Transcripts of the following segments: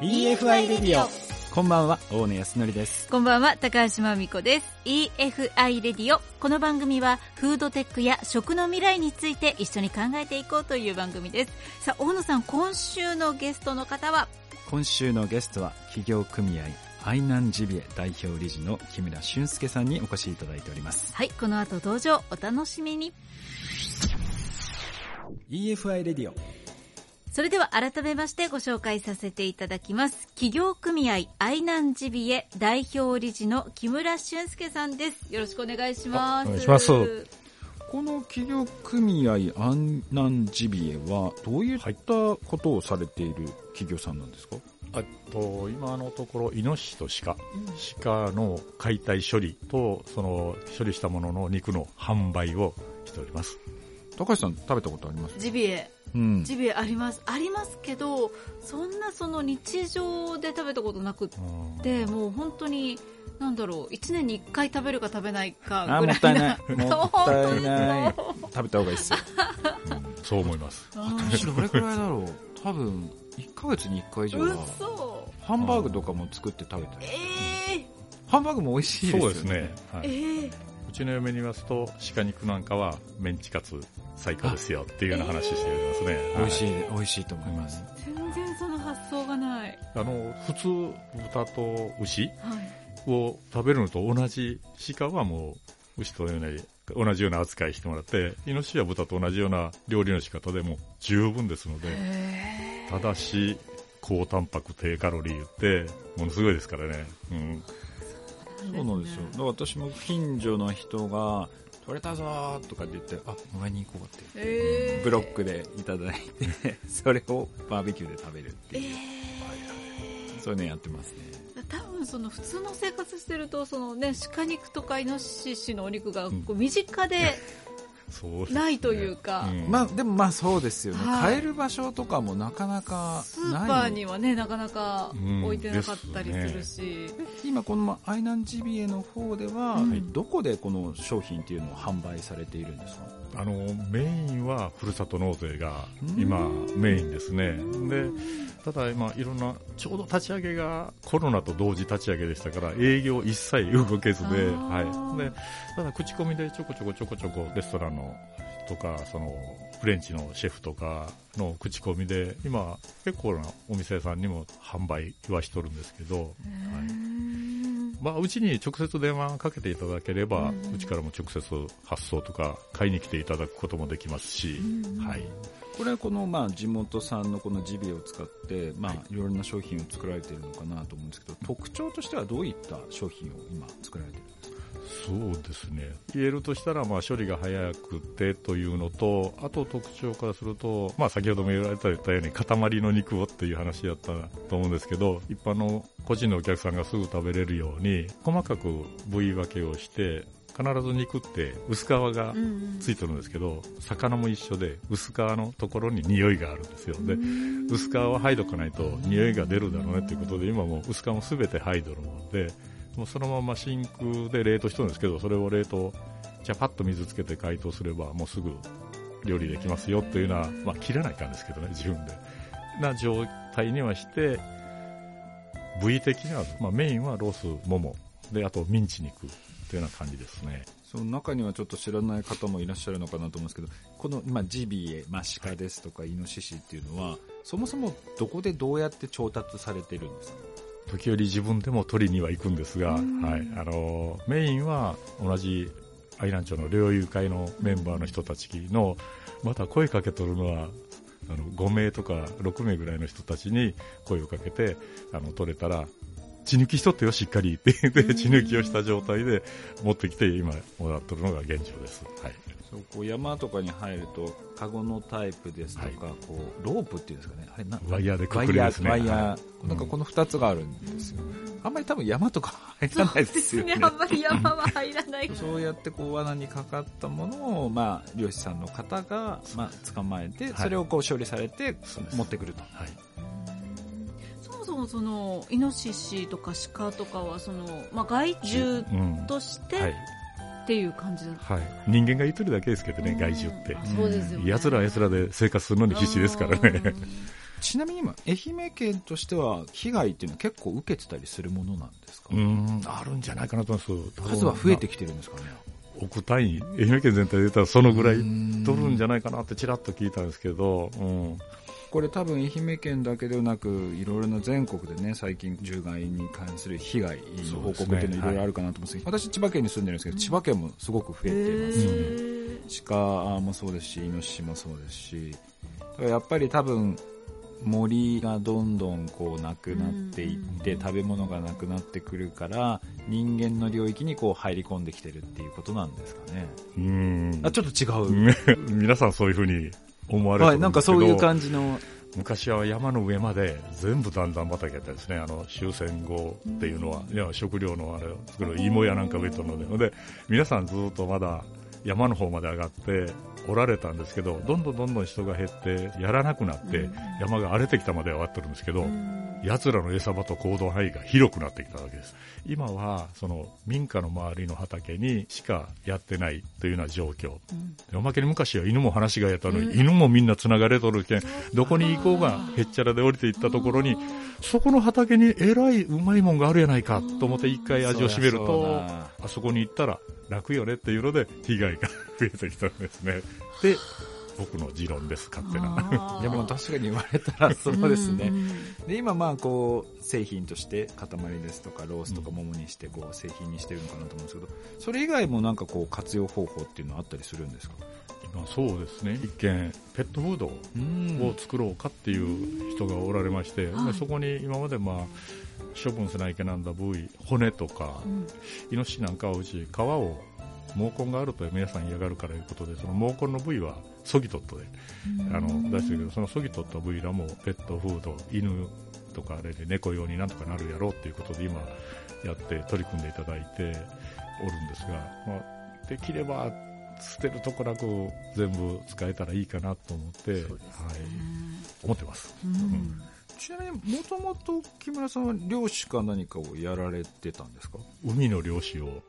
EFI レディオこんばんは大野康則です。こんばんは高橋真美子です。EFI レディオこの番組はフードテックや食の未来について一緒に考えていこうという番組です。さあ大野さん今週のゲストの方は？今週のゲストは企業組合愛南ジビエ代表理事の木村俊介さんにお越しいただいております。はいこの後登場お楽しみに。EFI レディオそれでは改めましてご紹介させていただきます。企業組合愛南ジビエ代表理事の木村俊介さんです。よろしくお願いします。お願いします。この企業組合愛南ジビエはどういったことをされている企業さんなんですか、あと今のところイノシシと鹿、鹿の解体処理とその処理したものの肉の販売をしております。高橋さん食べたことあります？ジビエ。うんジビエあります。ありますけどそんなその日常で食べたことなくっうんてもう本当になんだろう1年に1回食べるか食べないかぐらいったいなもったいない。食べた方がいいですよ。うん。そう思います。私どれくらいだろう。多分1ヶ月に1回以上は嘘。ハンバーグとかも作って食べたりえー、ハンバーグも美味しいですよね。そうですね、はえい、ー、うちの嫁に言いますと鹿肉なんかはメンチカツ最高ですよっていうような話しておりますね、美味しいい美味しいと思います、全然その発想がない、あの普通豚と牛はい、を食べるのと同じ鹿はもう牛と同じ同じような扱いしてもらってイノシシは豚と同じような料理の仕方でも十分ですのでへただし高タンパク低カロリーってものすごいですからね、うん、そうなんですよ。だから私も近所の人が取れたぞーとかって言ってあもらいに行こうってえー、ブロックでいただいて それをバーベキューで食べるっていう、そういうのやってますね。多分その普通の生活してるとそのね鹿肉とかイノシシのお肉がうんこう身近でそうですねないというか、うん。まあでもまあそうですよね、はい。買える場所とかもなかなかスーパーにはねなかなかうん。置いてなかったりするし、今このアイナンジビエの方では、うん。どこでこの商品っていうのを販売されているんですか？あのメインはふるさと納税がうん今メインですね。でただ今いろんなちょうど立ち上げがコロナと同時立ち上げでしたから営業一切動けずで,、はい、でただ口コミでちょこちょこちょこちょこレストランのとかそのフレンチのシェフとかの口コミで今結構なお店屋さんにも販売はしとるんですけど、はい。まあ、うちに直接電話かけていただければ、うちからも直接発送とか買いに来ていただくこともできますし、はい、これはこのまあ地元産のこのジビエを使ってまあいろいろな商品を作られているのかなと思うんですけど特徴としてはどういった商品を今作られているんですか？そうですね。言えるとしたら、まあ、処理が早くてというのとあと特徴からすると、まあ、先ほども言われたように塊の肉をっていう話だったと思うんですけど一般の個人のお客さんがすぐ食べれるように細かく部位分けをして必ず肉って薄皮がついてるんですけど魚も一緒で薄皮のところに匂いがあるんですよ。で薄皮は剥いどかないと匂いが出るだろうねということで今もう薄皮も全て剥いどるのでもうそのまま真空で冷凍してるんですけどそれを冷凍じゃあパッと水つけて解凍すればもうすぐ料理できますよというのは、まあ、切らないかんですけどね自分で。な状態にはして部位的には、まあ、メインはロースもも。であとミンチ肉というような感じですね。その中にはちょっと知らない方もいらっしゃるのかなと思うんですけどこの今ジビエ、まあ、鹿ですとかイノシシっていうのはそもそもどこでどうやって調達されてるんですか？時折自分でも取りには行くんですが、はい。うんあのメインは同じ愛南町の猟友会のメンバーの人たちのまた声かけとるのはあの5名とか6名ぐらいの人たちに声をかけてあの取れたら血抜きしとってよしっかり。って言って血抜きをした状態で持ってきて今もらってるのが現状です、はい、そうこう山とかに入るとカゴのタイプですとか、はい。こうロープっていうんですかね。あれなワイヤーでくくりですね。ワイヤーワイヤー。はい。なんかこの2つがあるんですよ、あんまり多分山とか入らないですよね。あんまり山は入らない。そうやってこう罠にかかったものを、まあ、漁師さんの方が、まあ、捕まえて、はい。それをこう処理されて持ってくると。はい。そもそもそのイノシシとか鹿とかはその、まあ、害獣うん。としてはいっていう感じだはい、人間が言ってるだけですけどね、害獣ってあ。そうですよね奴らは奴らで生活するのに必死ですからね。ちなみに今、愛媛県としては被害っていうのは結構受けてたりするものなんですか？うん、あるんじゃないかなと思います。数は増えてきてるんですかね。億単位、愛媛県全体で言ったらそのぐらいうん取るんじゃないかなってちらっと聞いたんですけど、うん。これ多分愛媛県だけではなくいろいろな全国でね最近獣害に関する被害の報告っていうのいろいろあるかなと思うんですけど、私千葉県に住んでるんですけど、千葉県もすごく増えています。よね、鹿もそうですしイノシシもそうですしだからやっぱり多分森がどんどんこうなくなっていって食べ物がなくなってくるから人間の領域にこう入り込んできてるっていうことなんですかね。うん。あちょっと違う、皆さんそういうふうに思われてはい、なんかそういう感じの。昔は山の上まで全部段々畑やったんですね、あの終戦後っていうのは、いや食料のあれを作る芋やなんか植えとるので、ので皆さんずっとまだ山の方まで上がっておられたんですけど、どんどんどんどん人が減って、やらなくなって、山が荒れてきたまでは終わってるんですけど、奴らの餌場と行動範囲が広くなってきたわけです。今は、その民家の周りの畑にしかやってないというような状況。でおまけに昔は犬も話がやったのに、犬もみんな繋がれとるけん、どこに行こうがへっちゃらで降りていったところに、そこの畑にえらいうまいもんがあるやないかと思って一回味を占めるとあそこに行ったら楽よねっていうので被害が増えてきたんですね。で、僕の持論です、勝手な。いや もう確かに言われたらそうですね。で今まあこう製品として塊ですとかロースとかももにしてこう製品にしてるのかなと思うんですけど、それ以外もなんかこう活用方法っていうのはあったりするんですか？今そうですね。一見、ペットフードをうん作ろうかっていう人がおられまして、はいでそこに今までまあ、処分せないけなんだ部位、骨とか、イノシシなんかはうち皮を毛根があると皆さん嫌がるからいうことでその毛根の部位はソギトットであの出してるけどそのソギトット部位らもペットフード犬とかあれで猫用になんとかなるやろうっていうことで今やって取り組んでいただいておるんですが、まあ、できれば捨てるとこなく全部使えたらいいかなと思って、はい、思ってます。うんちなみにもともと木村さんは漁師か何かをやられてたんですか？海の漁師を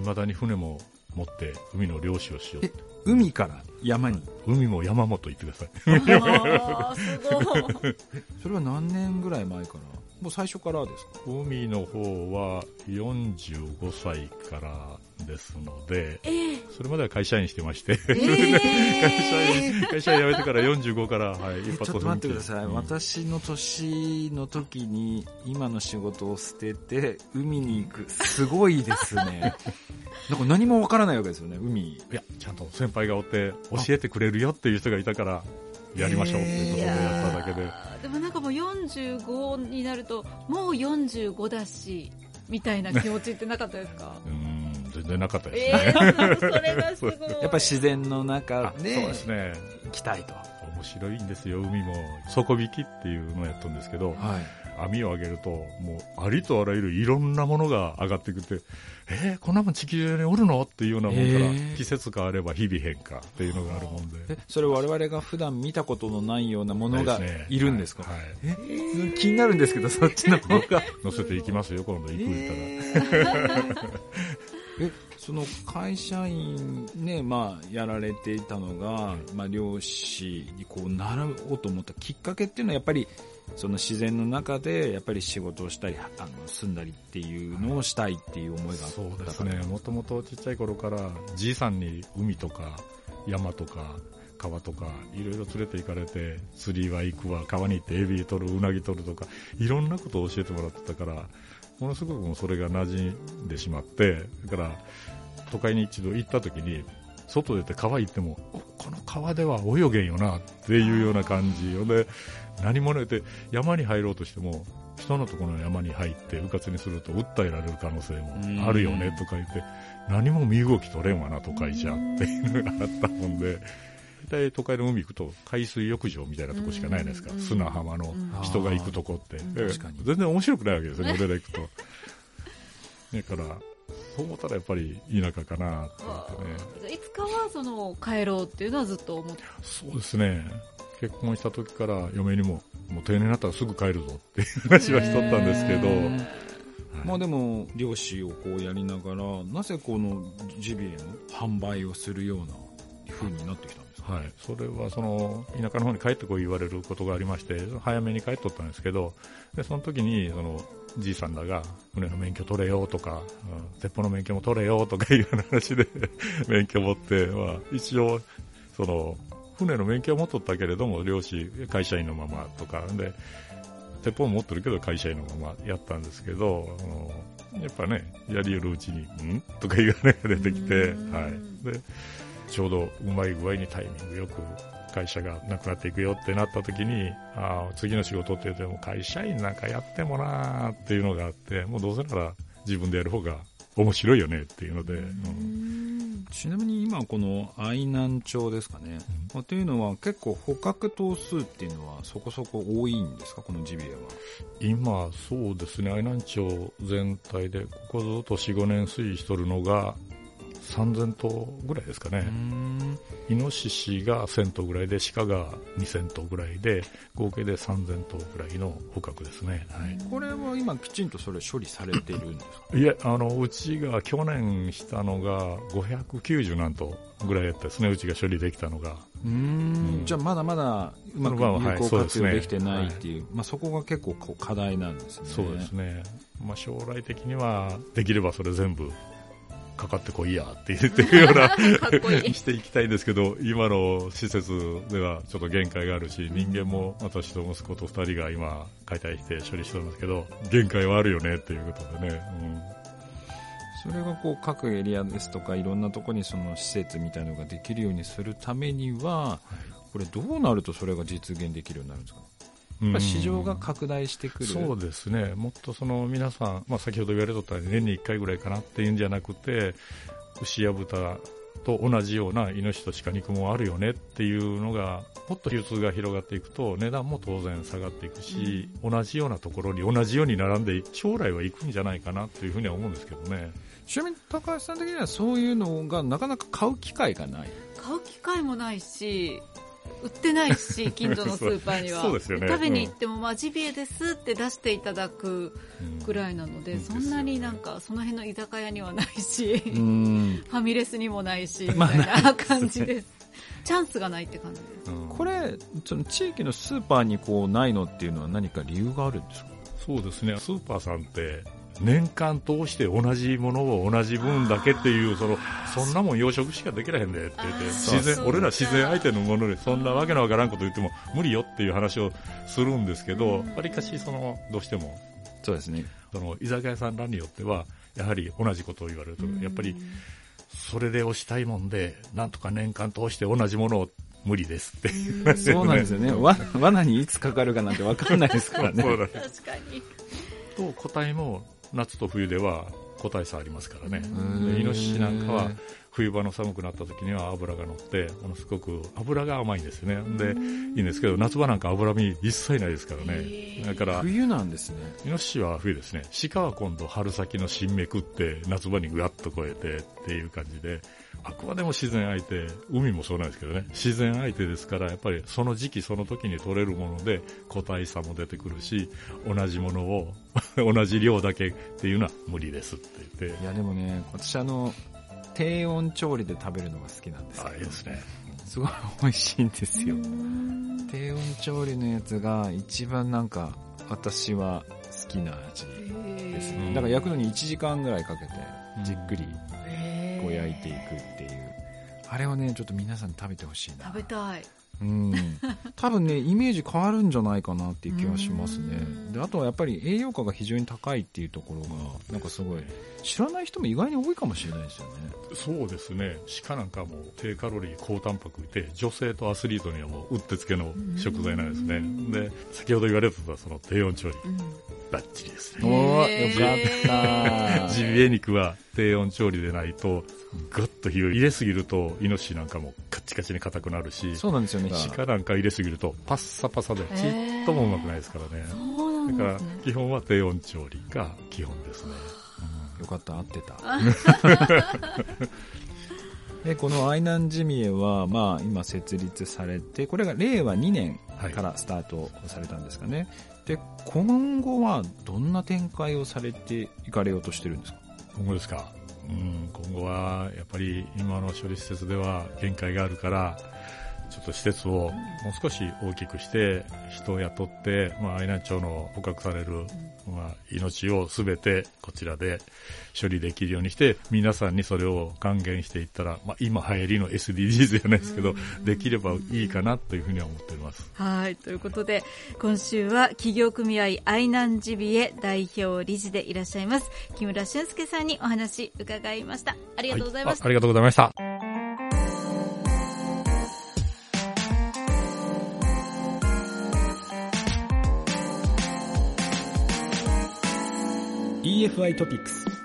未だに船も持って海の漁師をしようえ海から山に？海も山もと言ってください。それは何年ぐらい前から？もう最初からですか？海の方は45歳からですので、それまでは会社員してまして、会社員、会社員辞めてから45から、はい、一発ちょっと待ってください、うん。私の年の時に今の仕事を捨てて海に行く。すごいですね。なんか何もわからないわけですよね海。いや、ちゃんと先輩がおって、教えてくれるよっていう人がいたから、やりましょうっていうことでやっただけで。でもなんかもう45になるともう45だしみたいな気持ちってなかったですか？うん、全然なかったですえね。ー、それがすごい やっぱり自然の中あそうでですね。行きたいと、面白いんですよ、海も。底引きっていうのをやったんですけど、はい網を上げると、もう、ありとあらゆるいろんなものが上がってくて、えー、こんなもん地球上におるのっていうようなもんから、へー季節変われば日々変化っていうのがあるもんで。えそれ我々が普段見たことのないようなものがいるんですか、はい。え気になるんですけどそっちの方が 乗せていきますよ、今度行く言ったら。えその会社員ね、まあ、やられていたのが、まあ、漁師にこう習おうと思ったきっかけっていうのはやっぱりその自然の中でやっぱり仕事をしたりあの住んだりっていうのをしたいっていう思いがあったそうですね。もともとちっちゃい頃から、じいさんに海とか山とか川とか、いろいろ連れて行かれて、釣りは行くわ、川に行ってエビ取る、うなぎ取るとか、いろんなことを教えてもらってたから、ものすごくもうそれが馴染んでしまって、だから、都会に一度行った時に、外出て川行っても、おこの川では泳げんよなっていうような感じよ。で、何もねて山に入ろうとしても、人のところの山に入って迂闊にすると訴えられる可能性もあるよねとか言って、何も身動き取れんわな都会じゃっていうのがあったもんで、大体都会の海行くと海水浴場みたいなとこしかないですか、うん砂浜の人が行くとこって。全然面白くないわけですよね、俺ら行くと。だから、そう思ったらやっぱり田舎かなって思ってね。いつかはその帰ろうっていうのはずっと思ってそうですね。結婚した時から嫁にも、もう定年になったらすぐ帰るぞっていう話はしとったんですけど、まあでも漁師をこうやりながらなぜこのジビエの販売をするような風になってきたんですかはい、それはその田舎の方に帰ってこい言われることがありまして早めに帰っとったんですけどでその時にそのじいさんらが船の免許取れよとか、うん、鉄砲の免許も取れよとかいう話で 免許持って、まあ、一応その船の免許は持っとったけれども漁師会社員のままとかで鉄砲も持ってるけど会社員のままやったんですけど、やっぱね、やりよるうちに、ん？とかいう話が出てきて、はい。で、ちょうどうまい具合にタイミングよく会社がなくなっていくよってなった時に、ああ、次の仕事って言っても会社員なんかやってもなーっていうのがあって、もうどうせなら自分でやる方が面白いよねっていうので、うん。ちなみに今この愛南町ですかね、うん、というのは結構捕獲頭数っていうのはそこそこ多いんですか？このジビエは。今そうですね。愛南町全体でここずっと45年推移しとるのが3000頭ぐらいですかね。イノシシが1000頭ぐらいで、鹿が2000頭ぐらいで、合計で3000頭ぐらいの捕獲ですね。はい、これは今きちんとそれ処理されているんですか？いえ、あの、うちが去年したのが590何頭ぐらいやったですね、うちが処理できたのが。うん、じゃあまだまだうまく有効活用できてないっていう、はい、まあ、そこが結構課題なんですね。そうですね。まあ、将来的にはできればそれ全部かかってこいやって言ってるような していきたいんですけど、今の施設ではちょっと限界があるし、人間も私と息子と2人が今解体して処理してるんですけど、限界はあるよねっていうことでね。うん。それがこう各エリアですとかいろんなところにその施設みたいなのができるようにするためには、これどうなるとそれが実現できるようになるんですか？やっぱ市場が拡大してくる、そうですね、もっとその皆さん、まあ、先ほど言われとったように年に1回ぐらいかなっていうんじゃなくて、牛や豚と同じようなイノシシと鹿肉もあるよねっていうのが、もっと流通が広がっていくと、値段も当然下がっていくし、うん、同じようなところに同じように並んで、将来は行くんじゃないかなというふうには思うんですけどね。ちなみに高橋さん的にはそういうのがなかなか買う機会がない。買う機会もないし売ってないし、近所のスーパーには。そうですよね。食べに行っても、まあ、ジビエですって出していただくぐらいなので、うん、そんなになんか、その辺の居酒屋にはないし、ファミレスにもないし、みたいな感じです。チャンスがないって感じです。うん、これ、その地域のスーパーにこうないのっていうのは何か理由があるんですか？そうですね。スーパーさんって、年間通して同じものを同じ分だけっていう、その、そんなもん養殖しかできらへんでって言って、自然、俺ら自然相手のもので、そんなわけのわからんこと言っても無理よっていう話をするんですけど、わりかし、その、どうしても、そうですね。その、居酒屋さんらによっては、やはり同じことを言われると、やっぱり、それで押したいもんで、なんとか年間通して同じものを無理ですってう、そうなんですよね。わ罠にいつかかるかなんて分かんないですからね。確かに。と、個体も夏と冬では個体差ありますからね。イノシシなんかは冬場の寒くなった時には脂が乗って、ものすごく脂が甘いんですね。で、いいんですけど、夏場なんか脂身一切ないですからね。だから、冬なんですね。イノシシは冬ですね。鹿は今度春先の新芽食って、夏場にぐわっと超えてっていう感じで、あくまでも自然相手、海もそうなんですけどね、自然相手ですから、やっぱりその時期その時に取れるもので個体差も出てくるし、同じものを 同じ量だけっていうのは無理ですって言って。いやでもね、私あの、低温調理で食べるのが好きなんですけど。いいですね。すごい美味しいんですよ。低温調理のやつが一番なんか私は好きな味ですね。だから焼くのに1時間ぐらいかけてじっくりこう焼いていくっていう。あれをね、ちょっと皆さん食べてほしいな。食べたい。うん、多分ねイメージ変わるんじゃないかなっていう気はしますね。であとはやっぱり栄養価が非常に高いっていうところがなんかすごい知らない人も意外に多いかもしれないですよね。そうですね。鹿なんかも低カロリー高タンパクで女性とアスリートにはもううってつけの食材なんですね。で先ほど言われてたその低温調理、バッチリですね。およかった。ジビエ肉は低温調理でないとぐっと火を入れすぎるとイノシシなんかもカッチカチに硬くなるし。そうなんですよね鹿なんか入れすぎるとパッサパサでちっともうまくないですからね。だから基本は低温調理が基本ですね、うん、よかった合ってた。でこの愛南ジミエは、まあ、今設立されてこれが令和2年からスタートされたんですかね、はい、で今後はどんな展開をされていかれようとしてるんですか？今後ですか、うん、今後はやっぱり今の処理施設では限界があるからちょっと施設をもう少し大きくして、人を雇って、まあ、愛南町の捕獲される、まあ、命をすべてこちらで処理できるようにして、皆さんにそれを還元していったら、まあ、今流行りの SDGs じゃないですけど、できればいいかなというふうには思っております。はい、ということで、今週は企業組合愛南ジビエ代表理事でいらっしゃいます、木村俊介さんにお話伺いました。ありがとうございました。はい、あありがとうございました。TFI トピックス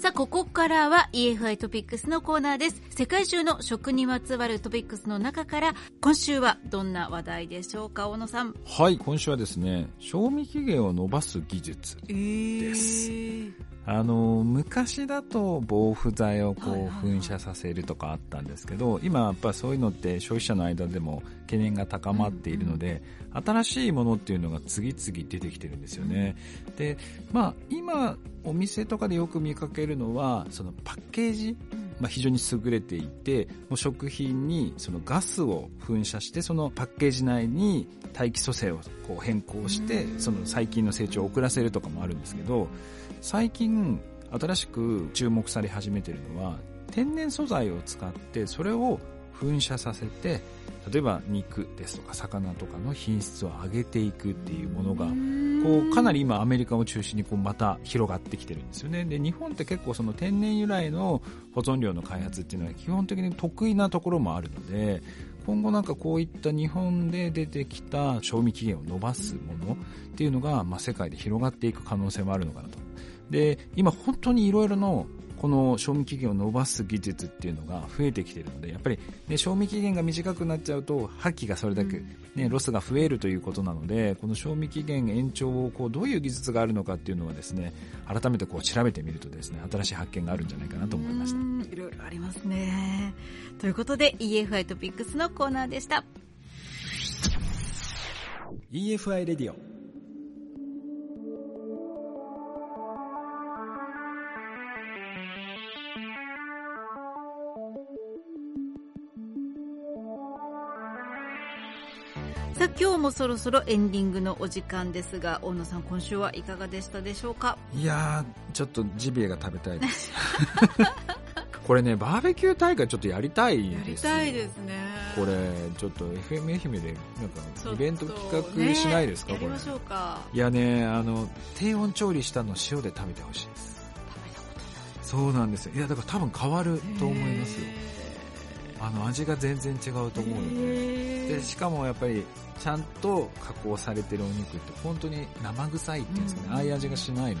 さあ、ここからは EFI トピックスのコーナーです。世界中の食にまつわるトピックスの中から、今週はどんな話題でしょうか、小野さん。はい、今週はですね、賞味期限を伸ばす技術です。えーあの昔だと防腐剤をこう噴射させるとかあったんですけど、今やっぱそういうのって消費者の間でも懸念が高まっているので、新しいものっていうのが次々出てきてるんですよね。で、まあ今お店とかでよく見かけるのはそのパッケージ、まあ、非常に優れていてもう食品にそのガスを噴射してそのパッケージ内に大気組成をこう変更してその細菌の成長を遅らせるとかもあるんですけど最近新しく注目され始めているのは天然素材を使ってそれを噴射させて例えば肉ですとか魚とかの品質を上げていくっていうものがこうかなり今アメリカを中心にこうまた広がってきてるんですよね。で日本って結構その天然由来の保存料の開発っていうのは基本的に得意なところもあるので今後なんかこういった日本で出てきた賞味期限を伸ばすものっていうのが、まあ、世界で広がっていく可能性もあるのかなと。で今本当にいろいろのこの賞味期限を伸ばす技術っていうのが増えてきているのでやっぱり、ね、賞味期限が短くなっちゃうと破棄がそれだけ、ね、ロスが増えるということなのでこの賞味期限延長をこうどういう技術があるのかっていうのはですね改めてこう調べてみるとですね新しい発見があるんじゃないかなと思いました。いろいろありますね。ということで EFI トピックスのコーナーでした。EFI レディオさあ今日もそろそろエンディングのお時間ですが大野さん今週はいかがでしたでしょうか？いやちょっとジビエが食べたいです。これねバーベキュー大会ちょっとやりたいですやりたいですね。これちょっと FM 愛媛でなんかイベント企画しないですか、ね、これ。いやねあの低温調理したの塩で食べてほしいです。そうなんですよ。いやだから多分変わると思いますよあの味が全然違うと思うので。でしかもやっぱりちゃんと加工されてるお肉って本当に生臭いっていうんですかね、うん、ああいう味がしないので、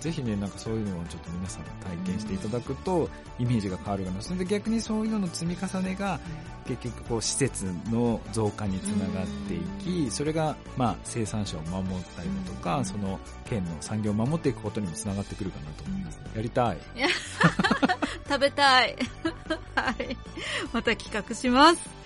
ぜひね、なんかそういうのをちょっと皆さん体験していただくと、イメージが変わるかな。それで逆にそういうのの積み重ねが、結局こう施設の増加につながっていき、それがまあ生産者を守ったりだとか、その県の産業を守っていくことにもつながってくるかなと思います。やりたい。食べたい。はい。また企画します。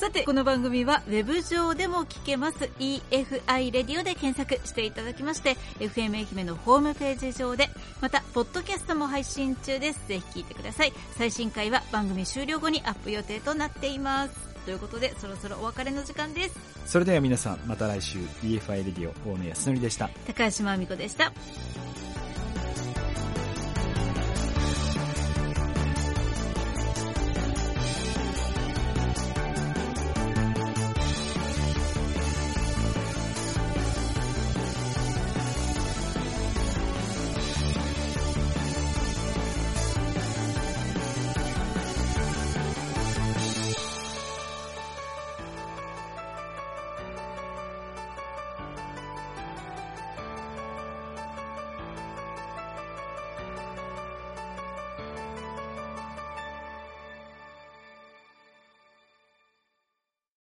さて、この番組はウェブ上でも聞けます EFI レディオで検索していただきまして、FM 愛媛のホームページ上で、また、ポッドキャストも配信中です。ぜひ聞いてください。最新回は番組終了後にアップ予定となっています。ということで、そろそろお別れの時間です。それでは皆さん、また来週、EFI レディオ、大野康則でした。高橋真美子でした。